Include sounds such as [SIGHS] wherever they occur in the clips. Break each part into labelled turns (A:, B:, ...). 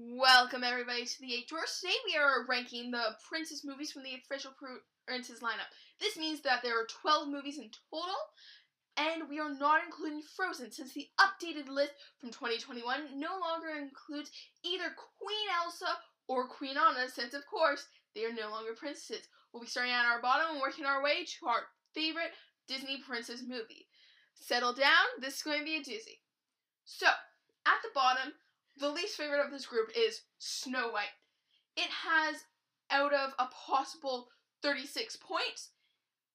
A: Welcome everybody to the Eight Dwarfs. Today we are ranking the Princess movies from the official Princess lineup. This means that there are 12 movies in total, and we are not including Frozen since the updated list from 2021 no longer includes either Queen Elsa or Queen Anna since of course they are no longer princesses. We'll be starting at our bottom and working our way to our favorite Disney princess movie. Settle down, this is going to be a doozy. So, at the bottom, the least favorite of this group is Snow White. It has, out of a possible 36 points,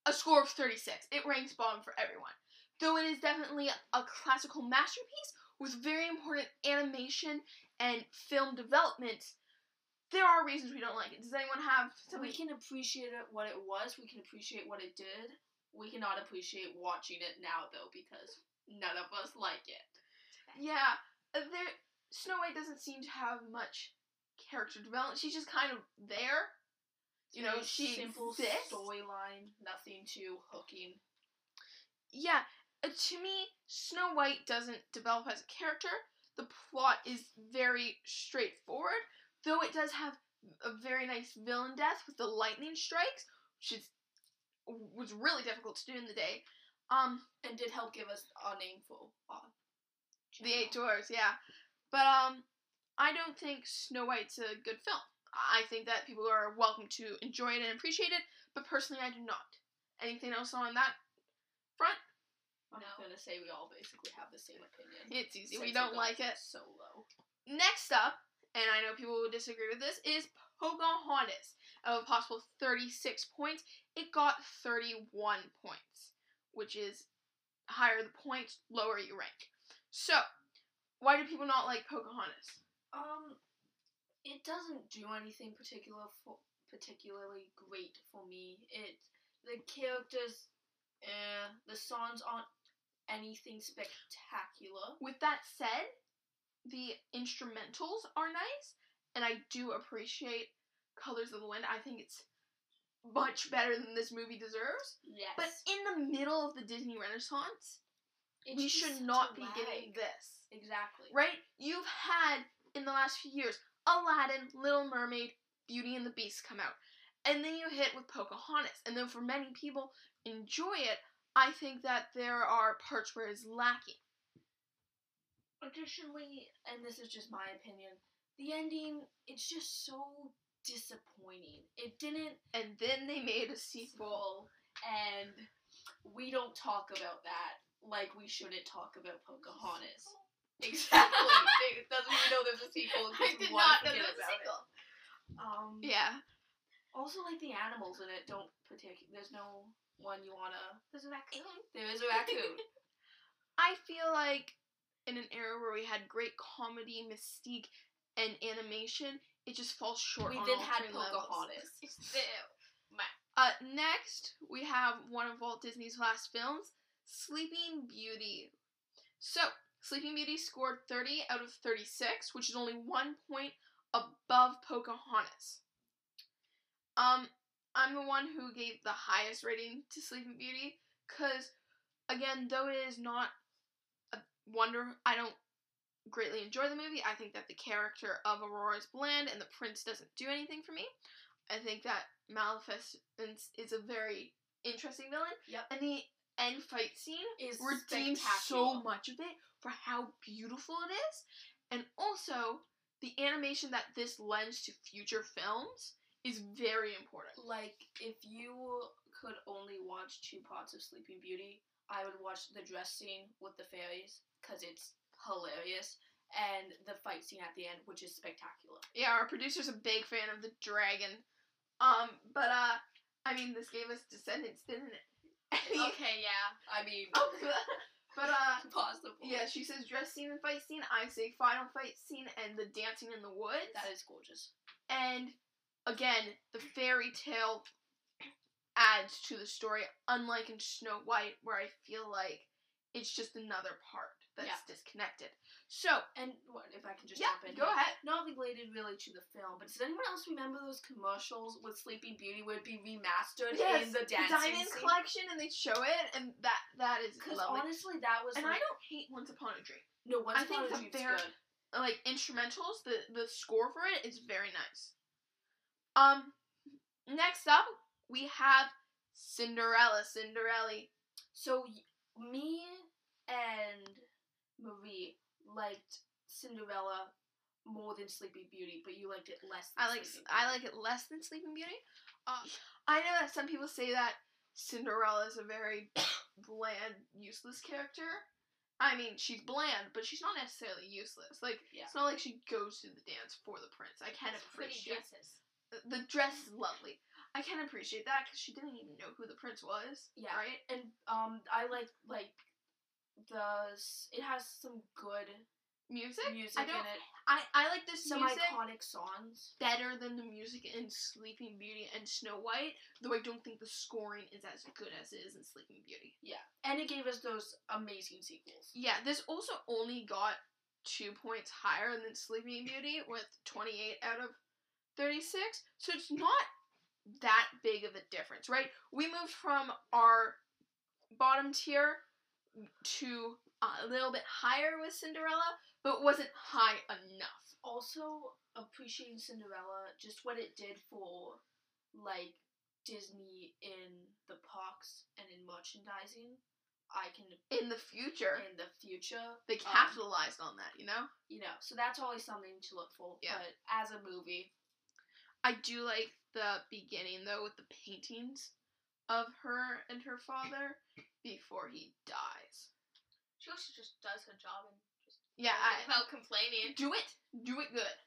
A: a score of 36. It ranks bottom for everyone. Though it is definitely a classical masterpiece with very important animation and film development, there are reasons we don't like it. Does anyone have
B: something? We can appreciate it what it was. We can appreciate what it did. We cannot appreciate watching it now though because none of us like it.
A: Yeah, there Snow White doesn't seem to have much character development. She's just kind of there. You know, she
B: simple storyline, nothing too hooking.
A: Yeah, uh, to me, Snow White doesn't develop as a character. The plot is very straightforward, though it does have a very nice villain death with the lightning strikes, which is was really difficult to do in the day. Um,
B: and did help give us a name for uh,
A: the Eight Dwarfs, yeah. But um, I don't think Snow White's a good film. I think that people are welcome to enjoy it and appreciate it, but personally, I do not. Anything else on that front?
B: I'm no. gonna say we all basically have the same opinion.
A: It's easy. We don't like it.
B: So low.
A: Next up, and I know people will disagree with this, is Pocahontas. Of a possible 36 points, it got 31 points, which is higher the points, lower you rank. So, why do people not like Pocahontas?
B: Um, it doesn't do anything particular for, particularly great for me. It the characters, eh, the songs aren't anything spectacular.
A: With that said, the instrumentals are nice, and I do appreciate Colors of the Wind. I think it's much better than this movie deserves.
B: Yes.
A: But in the middle of the Disney Renaissance, it's we should not be getting this.
B: Exactly.
A: Right? You've had in the last few years Aladdin, Little Mermaid, Beauty and the Beast come out. And then you hit with Pocahontas. And though for many people enjoy it, I think that there are parts where it's lacking.
B: Additionally, and this is just my opinion, the ending, it's just so disappointing. It didn't.
A: And then they made a sequel.
B: And we don't talk about that like we shouldn't talk about Pocahontas. Exactly. [LAUGHS] it doesn't even know there's a sequel.
A: I did not know there's a sequel.
B: It. Um.
A: Yeah.
B: Also, like the animals in it don't particular. There's no one you wanna.
A: There's a raccoon.
B: There is a raccoon. [LAUGHS]
A: I feel like in an era where we had great comedy, mystique, and animation, it just falls short.
B: We did have Pocahontas. [LAUGHS]
A: uh, next, we have one of Walt Disney's last films, Sleeping Beauty. So, Sleeping Beauty scored 30 out of 36, which is only one point above Pocahontas. Um, I'm the one who gave the highest rating to Sleeping Beauty because, again, though it is not a wonder, I don't greatly enjoy the movie. I think that the character of Aurora is bland and the prince doesn't do anything for me. I think that Maleficent is a very interesting villain.
B: Yep.
A: And the end fight scene
B: is
A: redeems so much of it for how beautiful it is, and also the animation that this lends to future films is very important.
B: Like if you could only watch two parts of Sleeping Beauty, I would watch the dress scene with the fairies because it's hilarious and the fight scene at the end, which is spectacular.
A: Yeah, our producer's a big fan of the dragon. Um, but uh, I mean, this gave us Descendants, didn't it? [LAUGHS]
B: okay, yeah. I mean, [LAUGHS]
A: but uh, [LAUGHS]
B: possible.
A: Yeah, she says dress scene and fight scene. I say final fight scene and the dancing in the woods.
B: That is gorgeous.
A: And again, the fairy tale adds to the story, unlike in Snow White, where I feel like it's just another part that's yeah. disconnected. So,
B: and what if I can just
A: yeah,
B: jump in?
A: Go
B: here.
A: ahead.
B: Not related really to the film, but does anyone else remember those commercials with Sleeping Beauty where it'd be remastered
A: yes,
B: in the dancing
A: the Diamond
B: scene?
A: Collection, and they show it, and that that is
B: Because honestly, that was.
A: And
B: like,
A: I don't hate Once Upon a Dream.
B: No, Once
A: I
B: Upon a Dream's
A: very,
B: good.
A: like instrumentals. The the score for it is very nice. Um, next up we have Cinderella. Cinderella.
B: So y- me and Marie liked Cinderella more than Sleeping Beauty, but you liked it less. Than
A: I like I like it less than Sleeping Beauty. Uh, I know that some people say that Cinderella is a very [COUGHS] bland, useless character. I mean, she's bland, but she's not necessarily useless. Like
B: Yeah.
A: it's not like she goes to the dance for the prince. I can appreciate the dress is lovely. I can appreciate that because she didn't even know who the prince was.
B: Yeah.
A: Right.
B: and um, I like like the s- it has some good
A: Music.
B: music
A: I
B: in
A: don't.
B: it,
A: I I like this
B: some
A: music
B: iconic songs.
A: better than the music in Sleeping Beauty and Snow White. Though I don't think the scoring is as good as it is in Sleeping Beauty.
B: Yeah, and it gave us those amazing sequels.
A: Yeah, this also only got two points higher than Sleeping Beauty [LAUGHS] with 28 out of 36. So it's not that big of a difference, right? We moved from our bottom tier to a little bit higher with Cinderella, but wasn't high enough.
B: Also, appreciating Cinderella, just what it did for like Disney in the parks and in merchandising. I can
A: In the future,
B: in the future
A: they
B: um,
A: capitalized on that, you know?
B: you know, so that's always something to look for.
A: Yeah.
B: But as a movie,
A: I do like the beginning though with the paintings of her and her father before he dies.
C: She also just does her job and just
A: Yeah, I,
C: without complaining.
A: do it. Do it good.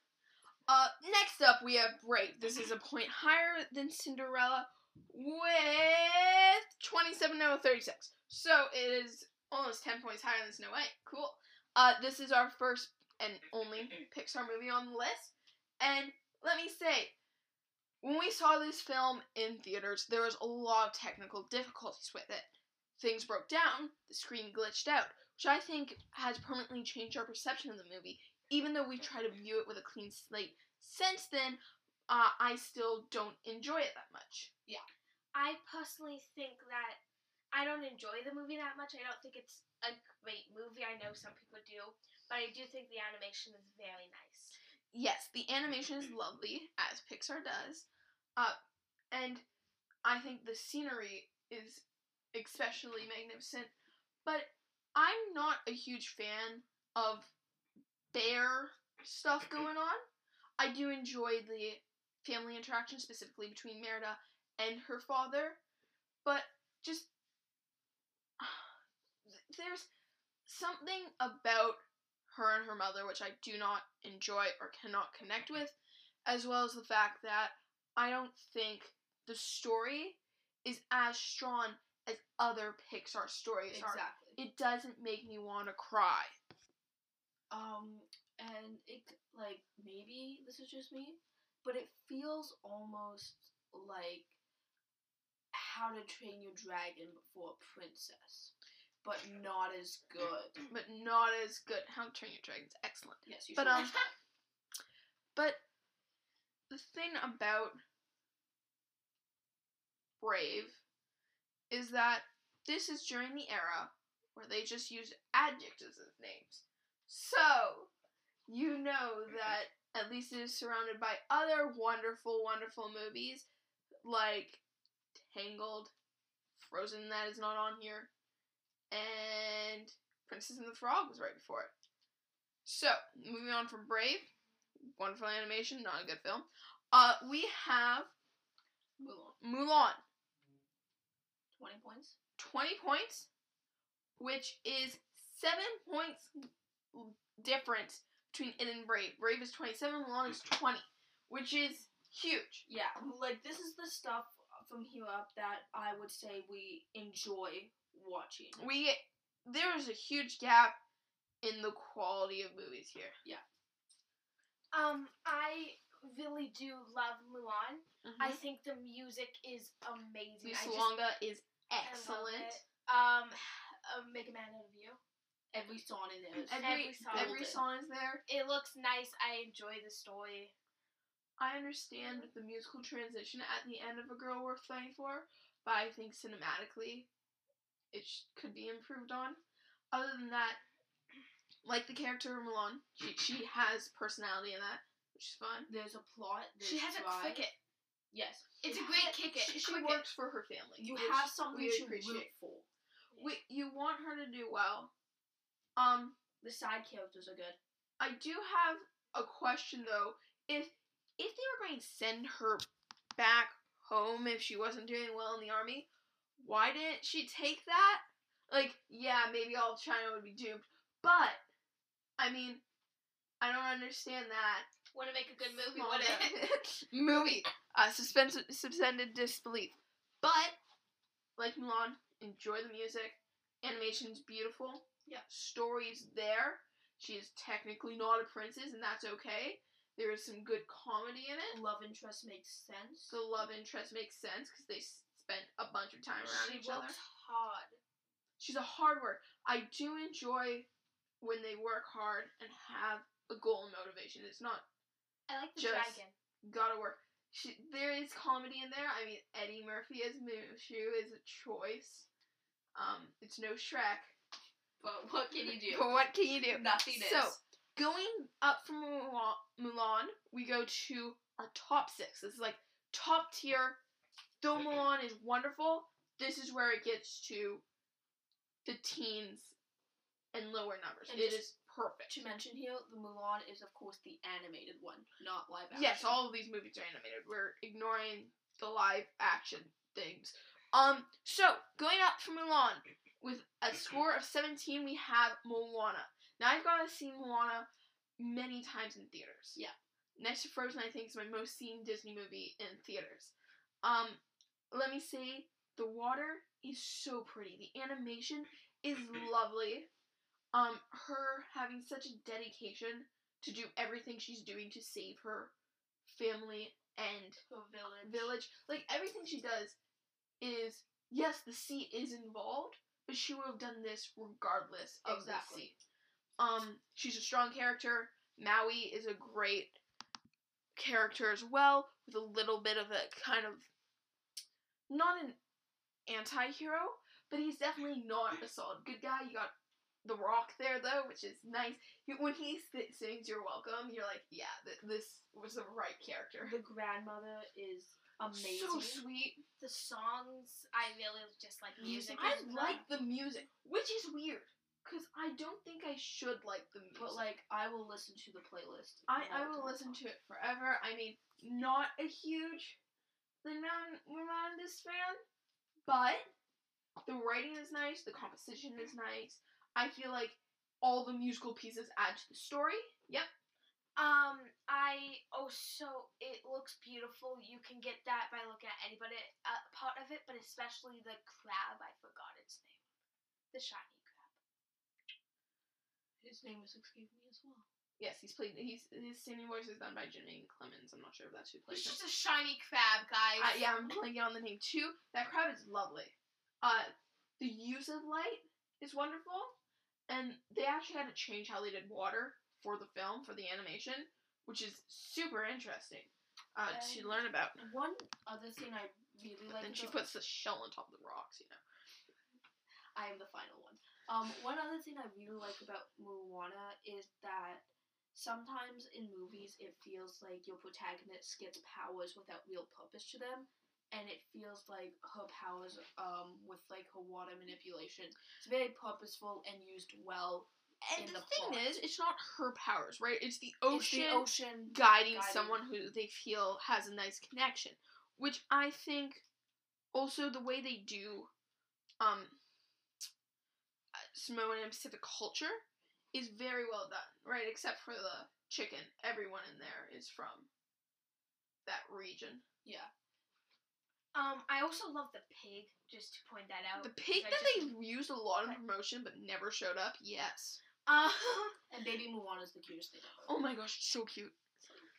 A: Uh, next up we have Brave. This is a point higher than Cinderella with 27 out of 36. So it is almost 10 points higher than Snow White. Cool. Uh, this is our first and only [CLEARS THROAT] Pixar movie on the list. And let me say, when we saw this film in theaters, there was a lot of technical difficulties with it. Things broke down, the screen glitched out, which I think has permanently changed our perception of the movie. Even though we try to view it with a clean slate since then, uh, I still don't enjoy it that much. Yeah.
C: I personally think that I don't enjoy the movie that much. I don't think it's a great movie. I know some people do, but I do think the animation is very nice.
A: Yes, the animation is lovely, as Pixar does. Uh, and I think the scenery is especially magnificent. But I'm not a huge fan of bear stuff [CLEARS THROAT] going on. I do enjoy the family interaction, specifically between Merida and her father. But just. [SIGHS] There's something about her and her mother which I do not enjoy or cannot connect with, as well as the fact that I don't think the story is as strong as other Pixar stories are.
B: exactly.
A: It doesn't make me want to cry.
B: Um, and it like maybe this is just me, but it feels almost like How to Train Your Dragon before a princess, but not as good. [CLEARS THROAT]
A: But not as good. How to Train Your Dragon's excellent.
B: Yes, you
A: But, um. But the thing about Brave is that this is during the era where they just used adjectives as names. So, you know that at least it is surrounded by other wonderful, wonderful movies like Tangled, Frozen, that is not on here, and Princess and the Frog was right before it. So, moving on from Brave, wonderful animation, not a good film. Uh, we have
B: Mulan,
A: Mulan,
B: twenty points.
A: 20 points, which is 7 points difference between it and Brave. Brave is 27, Mulan is 20, which is huge.
B: Yeah, like this is the stuff from here up that I would say we enjoy watching.
A: We there is a huge gap in the quality of movies here. Yeah.
C: Um, I really do love Mulan. I
A: I
C: think the music is amazing. I
A: Lisa
C: just-
A: Longa is excellent.
C: Um, [SIGHS] uh, Make a Man Out of You.
B: Every song in there is
A: Every
C: Every song.
A: every song is there.
C: It looks nice. I enjoy the story.
A: I understand the musical transition at the end of A Girl Worth Fighting For, but I think cinematically it sh- could be improved on. Other than that, like the character of Mulan. She she has personality in that, which is fun.
B: There's a plot. There's
C: She has a
B: drive. Yes.
C: It's a great kick it.
A: She, she works for her family.
B: You have something to root for.
A: We, you want her to do well. Um,
B: The side characters are good.
A: I do have a question though. If if they were going to send her back home if she wasn't doing well in the army, why didn't she take that? Like, yeah, maybe all of China would be doomed, but I mean, I don't understand that.
C: Want to make a good movie? It? [LAUGHS]
A: movie. Uh, suspense, suspended disbelief. But like Mulan, enjoy the music. Animation's beautiful.
B: Yeah.
A: Story's there. She is technically not a princess, and that's okay. There is some good comedy in it.
B: Love interest makes sense.
A: The love interest makes sense because they spent a bunch of time around
C: she
A: each other.
C: hard.
A: She's a hard worker. I do enjoy when they work hard and have a goal and motivation. It's not
C: I like the
A: Just-
C: dragon.
A: gotta work. She, there is comedy in there. I mean, Eddie Murphy as Mushu is a choice. Um, it's no Shrek,
B: But what can you do?
A: but what can you do?
B: Nothing is.
A: So, going up from Mulan, Mulan, we go to our top six. This is like top tier. Though Mulan is wonderful, this is where it gets to the teens and lower numbers.
B: And
A: it
B: just
A: is perfect.
B: to mention here, the Mulan is of course the animated one, not live action.
A: Yes, all of these movies are animated. We're ignoring the live action things. Um, so going up from Mulan with a score of 17, we have Moana. Now I've got to see Moana many times in theaters.
B: Yeah.
A: Next to Frozen, I think is my most seen Disney movie in theaters. Um, let me say the water is so pretty. The animation is [CLEARS THROAT] lovely. Um, her having such a dedication to do everything she's doing to save her family and
B: Her village.
A: village. Like everything she does is yes, the sea is involved, but she would have done this regardless of
B: Exactly.
A: the sea. Um, she's a strong character. Maui is a great character as well, with a little bit of a kind of not an anti-hero, but he's definitely not a solid good guy. You got the Rock there though, which is nice. He- When he sings "You're Welcome," you're like, yeah, th- this was the right character.
B: The grandmother is amazing.
A: So sweet.
C: The songs, I really just like music.
A: I like the music, which is weird because I don't think I should like the music.
B: But like, I will listen to the playlist.
A: I, I will listen
B: times.
A: to it forever. I mean, not a huge Lin This fan, but the writing is nice, the composition is nice. I feel like all the musical pieces add to the story. Yep.
C: Um, I oh so it looks beautiful. You can get that by looking at anybody uh, part of it, but especially the crab. I forgot its name. The shiny crab.
B: His name is escaping me as well.
A: Yes, he's played. He's his singing voice is done by Jemaine Clement. I'm not sure if that's who plays
C: It's
A: it.
C: just a shiny crab, guys.
A: Uh, yeah, I'm blanking on the name too. That crab is lovely. Uh, the use of light is wonderful, and they actually had to change how they did water for the film for the animation, which is super interesting uh, to learn about.
B: One other thing I really like.
A: Then she puts the shell on top of the rocks, you know.
B: I am the final one. Um, one other thing I really like about Moana is that sometimes in movies it feels like your protagonist gets powers without real purpose to them, and it feels like her powers, um, with like her water manipulation, it's very purposeful and used well.
A: And the,
B: the
A: thing
B: plot.
A: is, it's not her powers, right? It's the
B: It's
A: ocean,
B: the ocean
A: guiding,
B: guiding.
A: someone who they feel has a nice connection, which I think also the way they do um Samoan and Pacific culture is very well done, right? Except for the chicken, everyone in there is from that region.
B: Yeah.
C: Um, I also love the pig. Just to point that out.
A: The pig that
C: just-
A: they used a lot in promotion but never showed up. Yes.
C: Uh, [LAUGHS]
B: And baby Moana is the cutest thing ever.
A: Oh my gosh, so cute.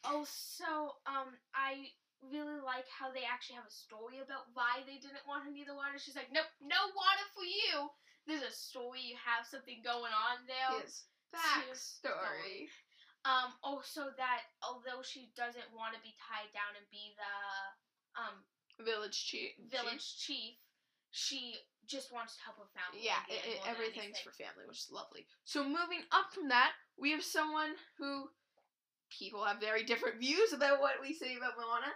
C: also, um, I really like how they actually have a story about why they didn't want her near the water. She's like, nope, no water for you. There's a story. You have something going on there.
A: His backstory.
C: Um, also that although she doesn't want to be tied down and be the um
A: Village chief.
C: village chief, she just wants to help her family.
A: Yeah, it, it- everything's for family, which is lovely. So moving up from that, we have someone who people have very different [LAUGHS] views about what we say about Moana.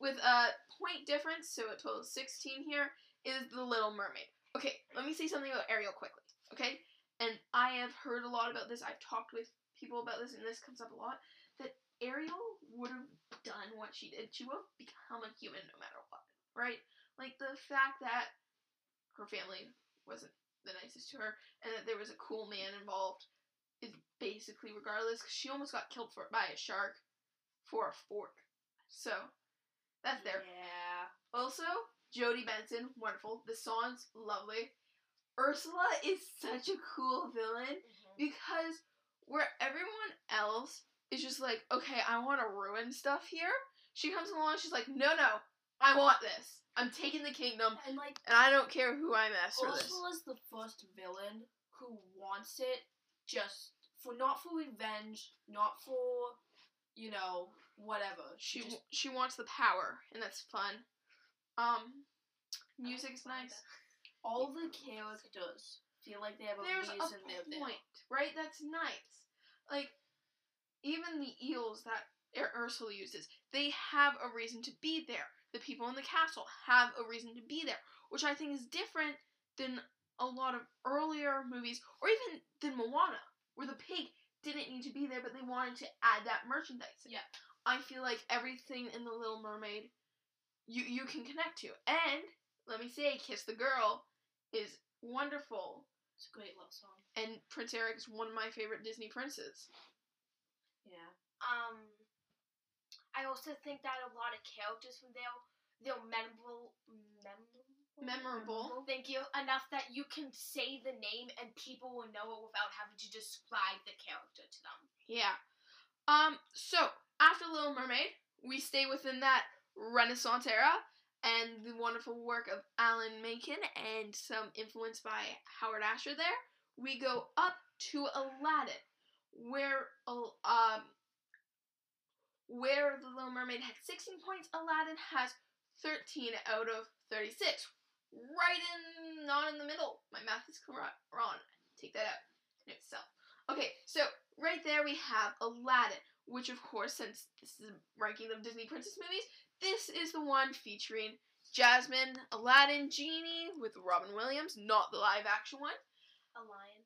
A: With a point difference, so a total of 16 here, is The Little Mermaid. Okay, let me say something about Ariel quickly, okay? And I have heard a lot about this. I've talked with people about this, and this comes up a lot. That Ariel would have done what she did. She would have become a human no matter what, right? Like the fact that her family wasn't the nicest to her, and that there was a cool man involved is basically regardless. Cause she almost got killed for by a shark for a fork. So that's there.
B: Yeah.
A: Also, Jodi Benson, wonderful. The song's lovely. Ursula is such a cool villain
C: Mhm.
A: because where everyone else is just like, okay, I want to ruin stuff here. She comes along, she's like, no, no, I want this. I'm taking the kingdom,
B: And like
A: and I don't care who I mess this.
B: Ursula's the first villain who wants it just for not for revenge, not for you know whatever.
A: She
B: just
A: she wants the power, and that's fun. Um, music's nice.
B: all the characters feel like they have a
A: There's
B: reason
A: a
B: they're there.
A: point, right? That's nice. Like even the eels that Ursula uses, they have a reason to be there. The people in the castle have a reason to be there, which I think is different than a lot of earlier movies, or even than Moana, where the pig didn't need to be there, but they wanted to add that merchandise.
B: Yeah.
A: I feel like everything in the Little Mermaid, you you can connect to, and let me say, Kiss the Girl is wonderful
B: It's a great love song.
A: and Prince Eric is one of my favorite Disney princes.
B: Yeah.
C: Um, I also think that a lot of characters from there, they're memorable, memorable,
A: Memorable.
C: Thank you. Enough that you can say the name and people will know it without having to describe the character to them.
A: Yeah. Um. So after Little Mermaid, we stay within that Renaissance era and the wonderful work of Alan Menken and some influence by Howard Ashman. There, we go up to Aladdin, where Al- um. Where the Little Mermaid had 16 points, Aladdin has 13 out of 36. Right in, not in the middle. My math is correct. Wrong. Take that out in itself. Okay, so right there we have Aladdin, which of course, since this is a ranking of Disney princess movies, this is the one featuring Jasmine, Aladdin, Genie with Robin Williams, not the live action one,
C: A lion.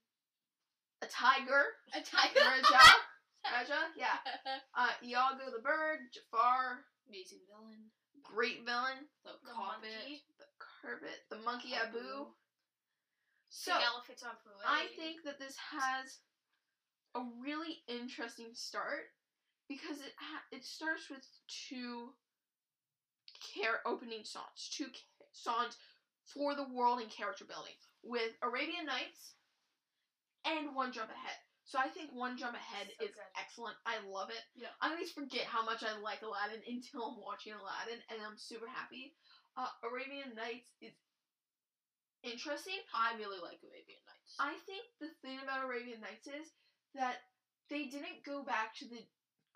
A: a tiger,
C: A tiger.
A: Rajah, [LAUGHS] Rajah, [LAUGHS] yeah, uh, Iago the bird, Jafar,
B: Amazing villain.
A: great villain,
B: The,
C: The
B: carpet.
C: monkey.
A: the Kerbit, the monkey Abu. So
C: the elephants on.
A: I think that this has a really interesting start because it ha- it starts with two care opening songs, two ca- songs for the world and character building with Arabian Nights and One Jump Ahead. So I think One Jump Ahead
C: So
A: is
C: good.
A: excellent. I love it.
B: Yeah.
A: I always forget how much I like Aladdin [LAUGHS] until I'm watching Aladdin, and I'm super happy. Uh, Arabian Nights is interesting.
B: I really like Arabian Nights.
A: I think the thing about Arabian Nights is that they didn't go back to the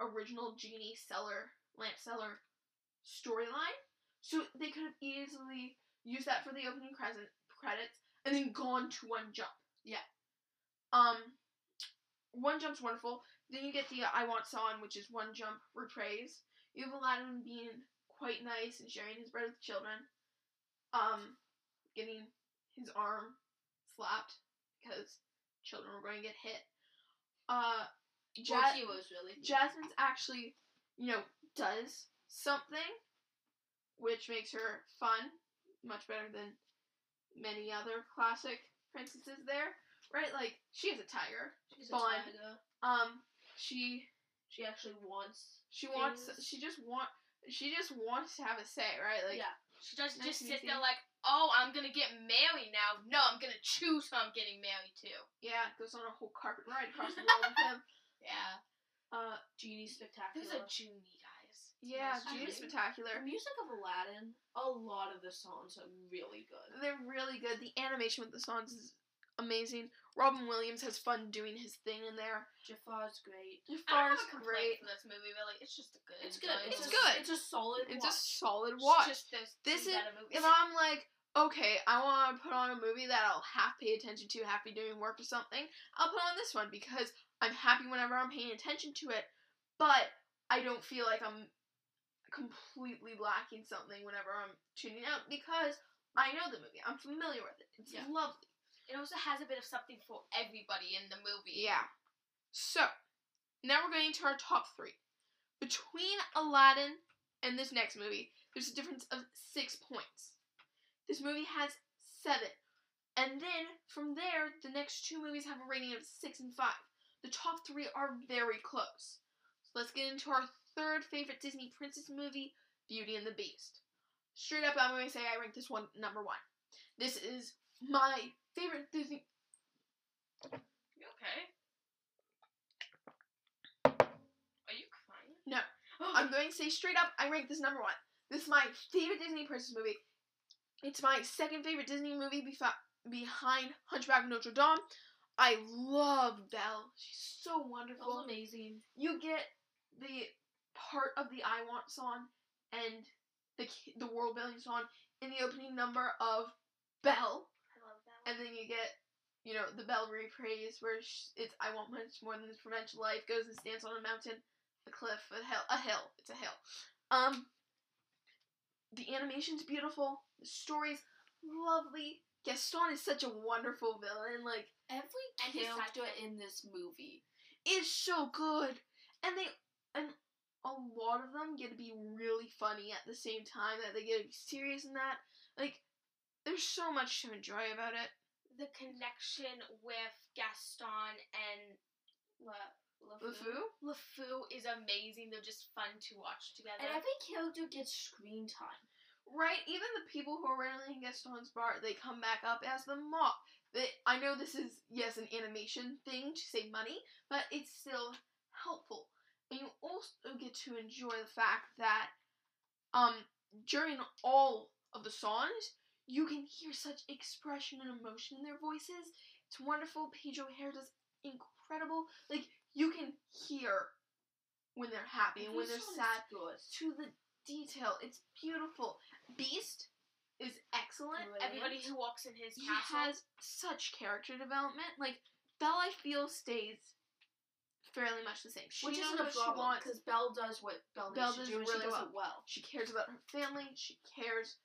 A: original genie seller lamp seller storyline, so they could have easily used that for the opening credits and then gone to One Jump.
B: Yeah.
A: Um, One Jump's wonderful. Then you get the uh, I Want Song, which is One Jump reprise. You have Aladdin being quite nice and sharing his bread with children. Um, getting his arm slapped because children were going to get hit. Uh,
B: well,
A: Ja-
B: he was really.
A: Jasmine's actually, you know, does something which makes her fun, much better than many other classic princesses there, right? Like she is a tiger.
B: She's a tiger.
A: Um, she
B: She actually wants.
A: she wants she just want she just wants to have a say, right? Like
B: yeah.
C: she doesn't
A: Nice
C: just sit there like, oh, I'm gonna get married now. No, I'm gonna choose who I'm getting married to.
A: yeah, goes on a whole carpet ride across the world with him. [LAUGHS]
B: Yeah.
A: Uh,
B: Genie spectacular.
C: There's a Junie, guys.
A: yeah, Genie's
B: really.
A: spectacular.
B: The music of Aladdin, a lot of the songs are really good.
A: They're really good. The animation with the songs is amazing. Robin Williams has fun doing his thing in there.
B: Jafar's great.
A: Jafar's
C: a
A: great.
C: for this movie, really. It's just a good.
B: It's good.
A: It's
B: a,
A: good.
B: It's a solid
A: It's
B: watch.
A: a solid
C: It's
A: watch.
C: just
A: This is- If I'm like, okay, I want to put on a movie that I'll half pay attention to, half be doing work or something, I'll put on this one because I'm happy whenever I'm paying attention to it, but I don't feel like I'm completely lacking something whenever I'm tuning out because I know the movie. I'm familiar with it. It's
C: Yeah.
A: lovely.
C: It also has a bit of something for everybody in the movie.
A: Yeah. So, now we're going into our top three. Between Aladdin and this next movie, there's a difference of six points. This movie has seven. And then from there, the next two movies have a rating of six and five. The top three are very close. So let's get into our third favorite Disney princess movie, Beauty and the Beast. Straight up, I'm going to say I rank this one number one. This is my favorite Disney.
C: You okay? Are you crying?
A: No. Oh. I'm going to say straight up, I rank this number one. This is my favorite Disney princess movie. It's my second favorite Disney movie befi- behind Hunchback of Notre Dame. I love Belle. She's so wonderful.
B: amazing.
A: You get the part of the I Want song and the the world building song in the opening number of Belle,
C: I love that.
A: And then you get you know the Belle reprise where it's I want much more than this provincial life. Goes and stands on a mountain, a cliff, a hill, a hill. It's a hill. Um, the animation's beautiful. The story's lovely. Gaston is such a wonderful villain. Like
B: Every character in this movie.
A: is so good, and they and a lot of them get to be really funny at the same time that they get to be serious in that. Like, there's so much to enjoy about it.
C: the connection with Gaston and La,
A: LeFou?
C: LeFou is amazing. They're just fun to watch together.
B: And every character gets screen time.
A: Right, even the people who are randomly in Gaston's bar, they come back up as the mob. They, I know this is, yes, an animation thing to save money, but it's still helpful. And you also get to enjoy the fact that um, during all of the songs, you can hear such expression and emotion in their voices. It's wonderful. Paige O'Hara does incredible. Like, you can hear when they're happy and when they're sad to the detail. It's beautiful. Beast is excellent.
B: Brilliant.
C: Everybody who walks in his
A: He
C: castle.
A: has such character development. Like Belle, I feel stays fairly much the same. She
B: Which isn't a problem because Belle does what Belle,
A: Belle
B: needs
A: does
B: to do, and
A: really
B: she does
A: well.
B: it well.
A: She cares about her family. She cares,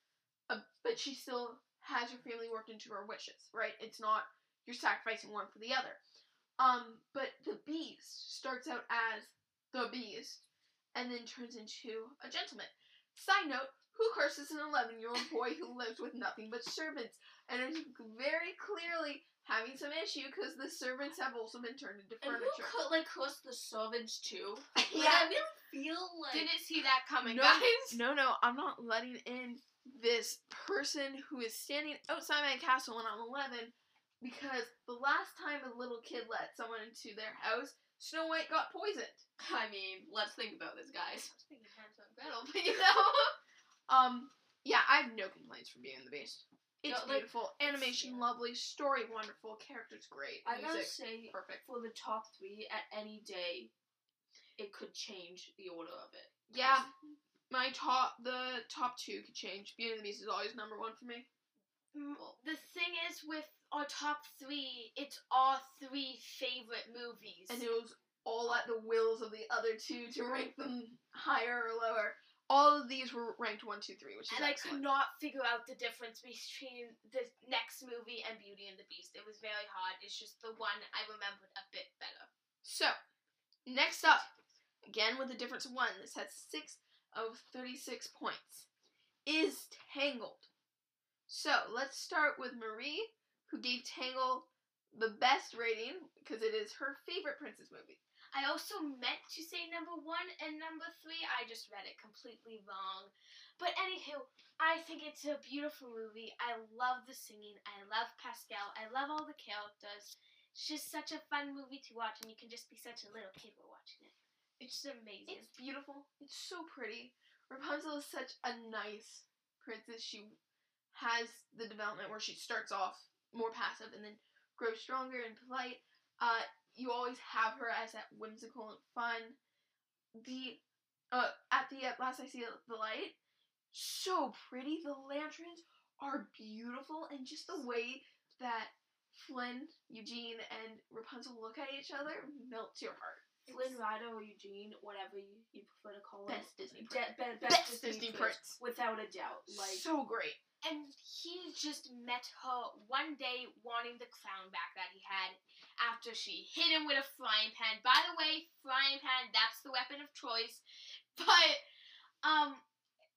A: uh, but she still has her family worked into her wishes. Right? It's not you're sacrificing one for the other. Um, but the Beast starts out as the Beast, and then turns into a gentleman. Side note: Who curses an 11-year-old boy who lives with nothing but servants, and is very clearly having some issue because the servants have also been turned into
B: And who
A: furniture.
B: could like curse the servants too? [LAUGHS] Like,
A: Yeah.
B: I really feel like
C: Didn't see that coming,
A: No,
C: guys.
A: No, no, I'm not letting in this person who is standing outside my castle when I'm 11 because the last time a little kid let someone into their house, Snow White got poisoned.
B: I mean, let's think about this, guys. [LAUGHS]
C: I was thinking Hansel and Gretel, but you know. [LAUGHS]
A: Um, yeah, I have no complaints for being and the Beast. It's
B: No, like,
A: beautiful, animation
B: yeah.
A: lovely, story wonderful, characters great,
B: I gotta
A: music
B: say,
A: perfect.
B: for the top three, at any day, it could change the order of it.
A: Yeah, my top, the top two could change. Beauty and the Beast is always number one for me.
B: Well,
C: The thing is, with our top three, it's our three favorite movies.
A: and it was all at the wills of the other two to rank them higher or lower. All of these were ranked one, two, three, which is
C: and I
A: excellent.
C: could not figure out the difference between the next movie and Beauty and the Beast. It was very hard. It's just the one I remembered a bit better.
A: So, next up, again with a difference of one, this has six of 36 points, is Tangled. So, let's start with Marie, who gave Tangled the best rating because it is her favorite princess movie.
C: I also meant to say number one and number three. I just read it completely wrong. But anywho, I think it's a beautiful movie. I love the singing. I love Pascal. I love all the characters. It's just such a fun movie to watch, and you can just be such a little kid while watching it. It's just amazing.
A: It's beautiful. It's so pretty. Rapunzel is such a nice princess. She has the development where she starts off more passive and then grows stronger and polite. Uh, you always have her as that whimsical and fun. The uh, at the at last I see the light, so pretty. The lanterns are beautiful, and just the way that Flynn, Eugene, and Rapunzel look at each other melts your heart.
B: Flynn Rider or Eugene, whatever you, you prefer to call him.
A: Best Disney
B: De-
A: prince.
B: be-
A: Best Disney prince.
B: Without a doubt. Like,
A: so great.
C: And he just met her one day wanting the crown back that he had after she hit him with a frying pan. By the way, frying pan, that's the weapon of choice. [LAUGHS] But um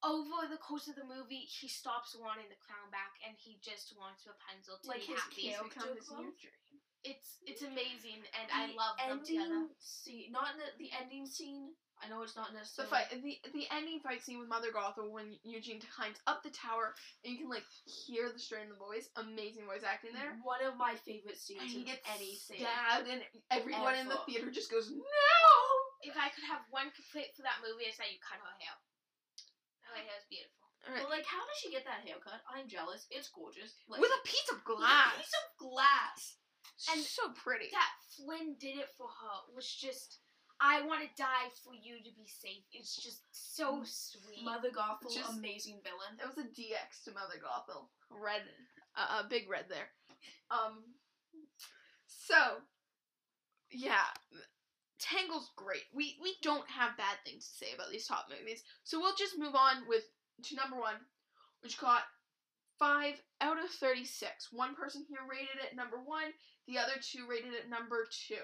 C: over the course of the movie, he stops wanting the crown back and he just wants Rapunzel to
B: Like
C: be
B: his
C: happy.
B: character
A: Become his new dream.
C: It's it's amazing and I
B: the
C: love them together.
B: scene, not in the, the ending scene. I know it's not
A: The fight, the the ending fight scene with Mother Gothel when Eugene climbs up the tower and you can like hear the strain of the voice. Amazing voice acting there.
B: One of my favorite scenes
A: And he
B: in
A: gets
B: anything.
A: stabbed, and everyone in the theater just goes no.
C: If I could have one complaint for that movie, it's that you cut her hair. Her hair is beautiful.
B: But like, how does she get that haircut? I'm jealous. It's gorgeous. Like,
A: with a piece of glass.
B: piece of glass.
A: and so pretty.
C: That Flynn did it for her was just. I want to die for you to be safe. It's just so sweet.
B: Mother Gothel,
A: Just-
B: amazing villain.
A: It was a DX to Mother Gothel. Red, a uh, uh, big red there. Um, so yeah, Tangle's great. We we don't have bad things to say about these top movies, so we'll just move on with to number one, which got five out of thirty six. One person here rated it number one, the other two rated it number two,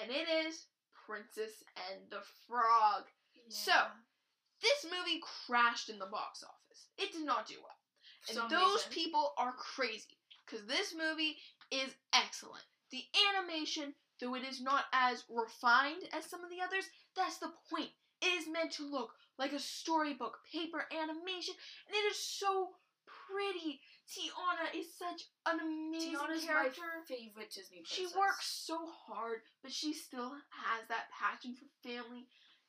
A: and it is Princess and the Frog. So, This movie crashed in the box office. It did not do well. And
B: Some
A: those
B: reason.
A: people are crazy because this movie is excellent. The animation, though it is not as refined as some of the others, that's the point. It is meant to look like a storybook paper animation, and it is so pretty. Tiana is such an amazing
B: Tiana's my
A: character.
B: favorite Disney
A: She works so hard, but she still has that passion for family.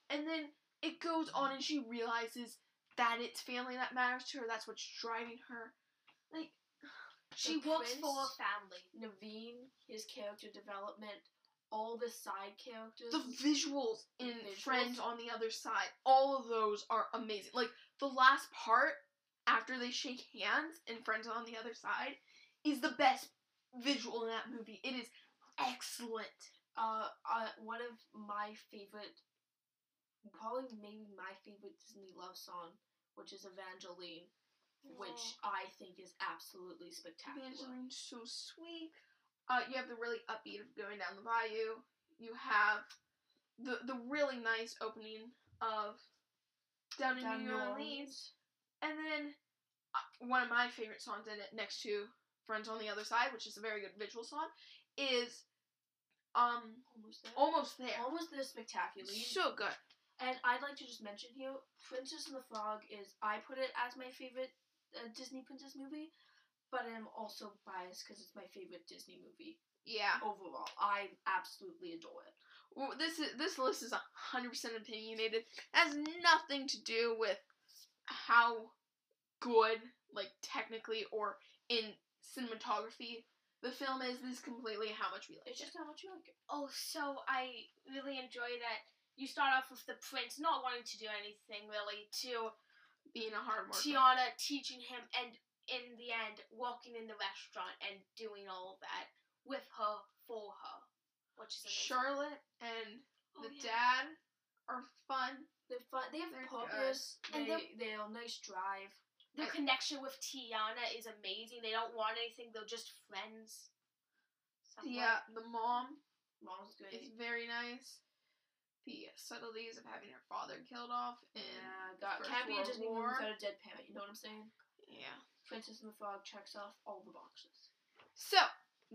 A: And then it goes on and she realizes that it's family that matters to her. That's what's driving her. Like, [SIGHS]
C: she
B: The
C: works for family.
B: Naveen, his character development, all the side characters.
A: the visuals
B: The
A: in
B: visuals.
A: Friends on the Other Side, all of those are amazing. Like, the last part after they shake hands and Friends on the Other Side is the best visual in that movie. It is excellent.
B: uh, uh, one of my favorite, probably maybe my favorite Disney love song, which is Evangeline, which I think is absolutely spectacular.
A: Evangeline's so sweet. Uh, you have the really upbeat of going down the bayou. You have the the really nice opening of Down in
B: Down
A: New Orleans. And then uh, one of my favorite songs in it, next to Friends on the Other Side, which is a very good visual song, is um
B: Almost there.
A: Almost There.
B: Almost there spectacularly.
A: So good.
B: And I'd like to just mention here, Princess and the Frog is I put it as my favorite uh, Disney princess movie, but I'm also biased because it's my favorite Disney movie
A: Yeah.
B: overall. I absolutely adore it.
A: Well, this is this list is hundred percent opinionated. It has nothing to do with how good, like technically or in cinematography, the film is. This is completely how much we like
B: It's
A: it.
B: just how much you like it.
C: Oh, so I really enjoy that you start off with the prince not wanting to do anything really to
A: Being a hard worker.
C: Tiana teaching him and in the end walking in the restaurant and doing all of that with her for her. Which is amazing.
A: Charlotte and
C: Oh,
A: the
C: yeah.
A: dad are fun.
B: They're fun. They have
A: They're
B: purpose.
C: And
B: They they're a nice drive.
C: Their connection with Tiana is amazing. They don't want anything, they're just friends. Somewhat.
A: uh, the mom
B: Mom's good.
A: is very nice. The subtleties of having her father killed off and
B: yeah, got
A: First
B: can't be a
A: World
B: Disney
A: War.
B: movie without a dead parent. You know what I'm saying?
A: yeah.
B: Princess and the Frog checks off all the boxes.
A: So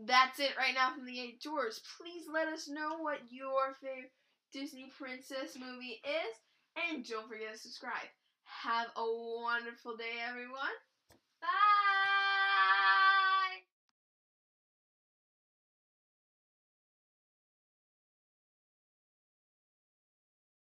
A: that's it right now from the eight Dwarfs. Please let us know what your favorite Disney princess movie is, and don't forget to subscribe. Have a wonderful day, everyone.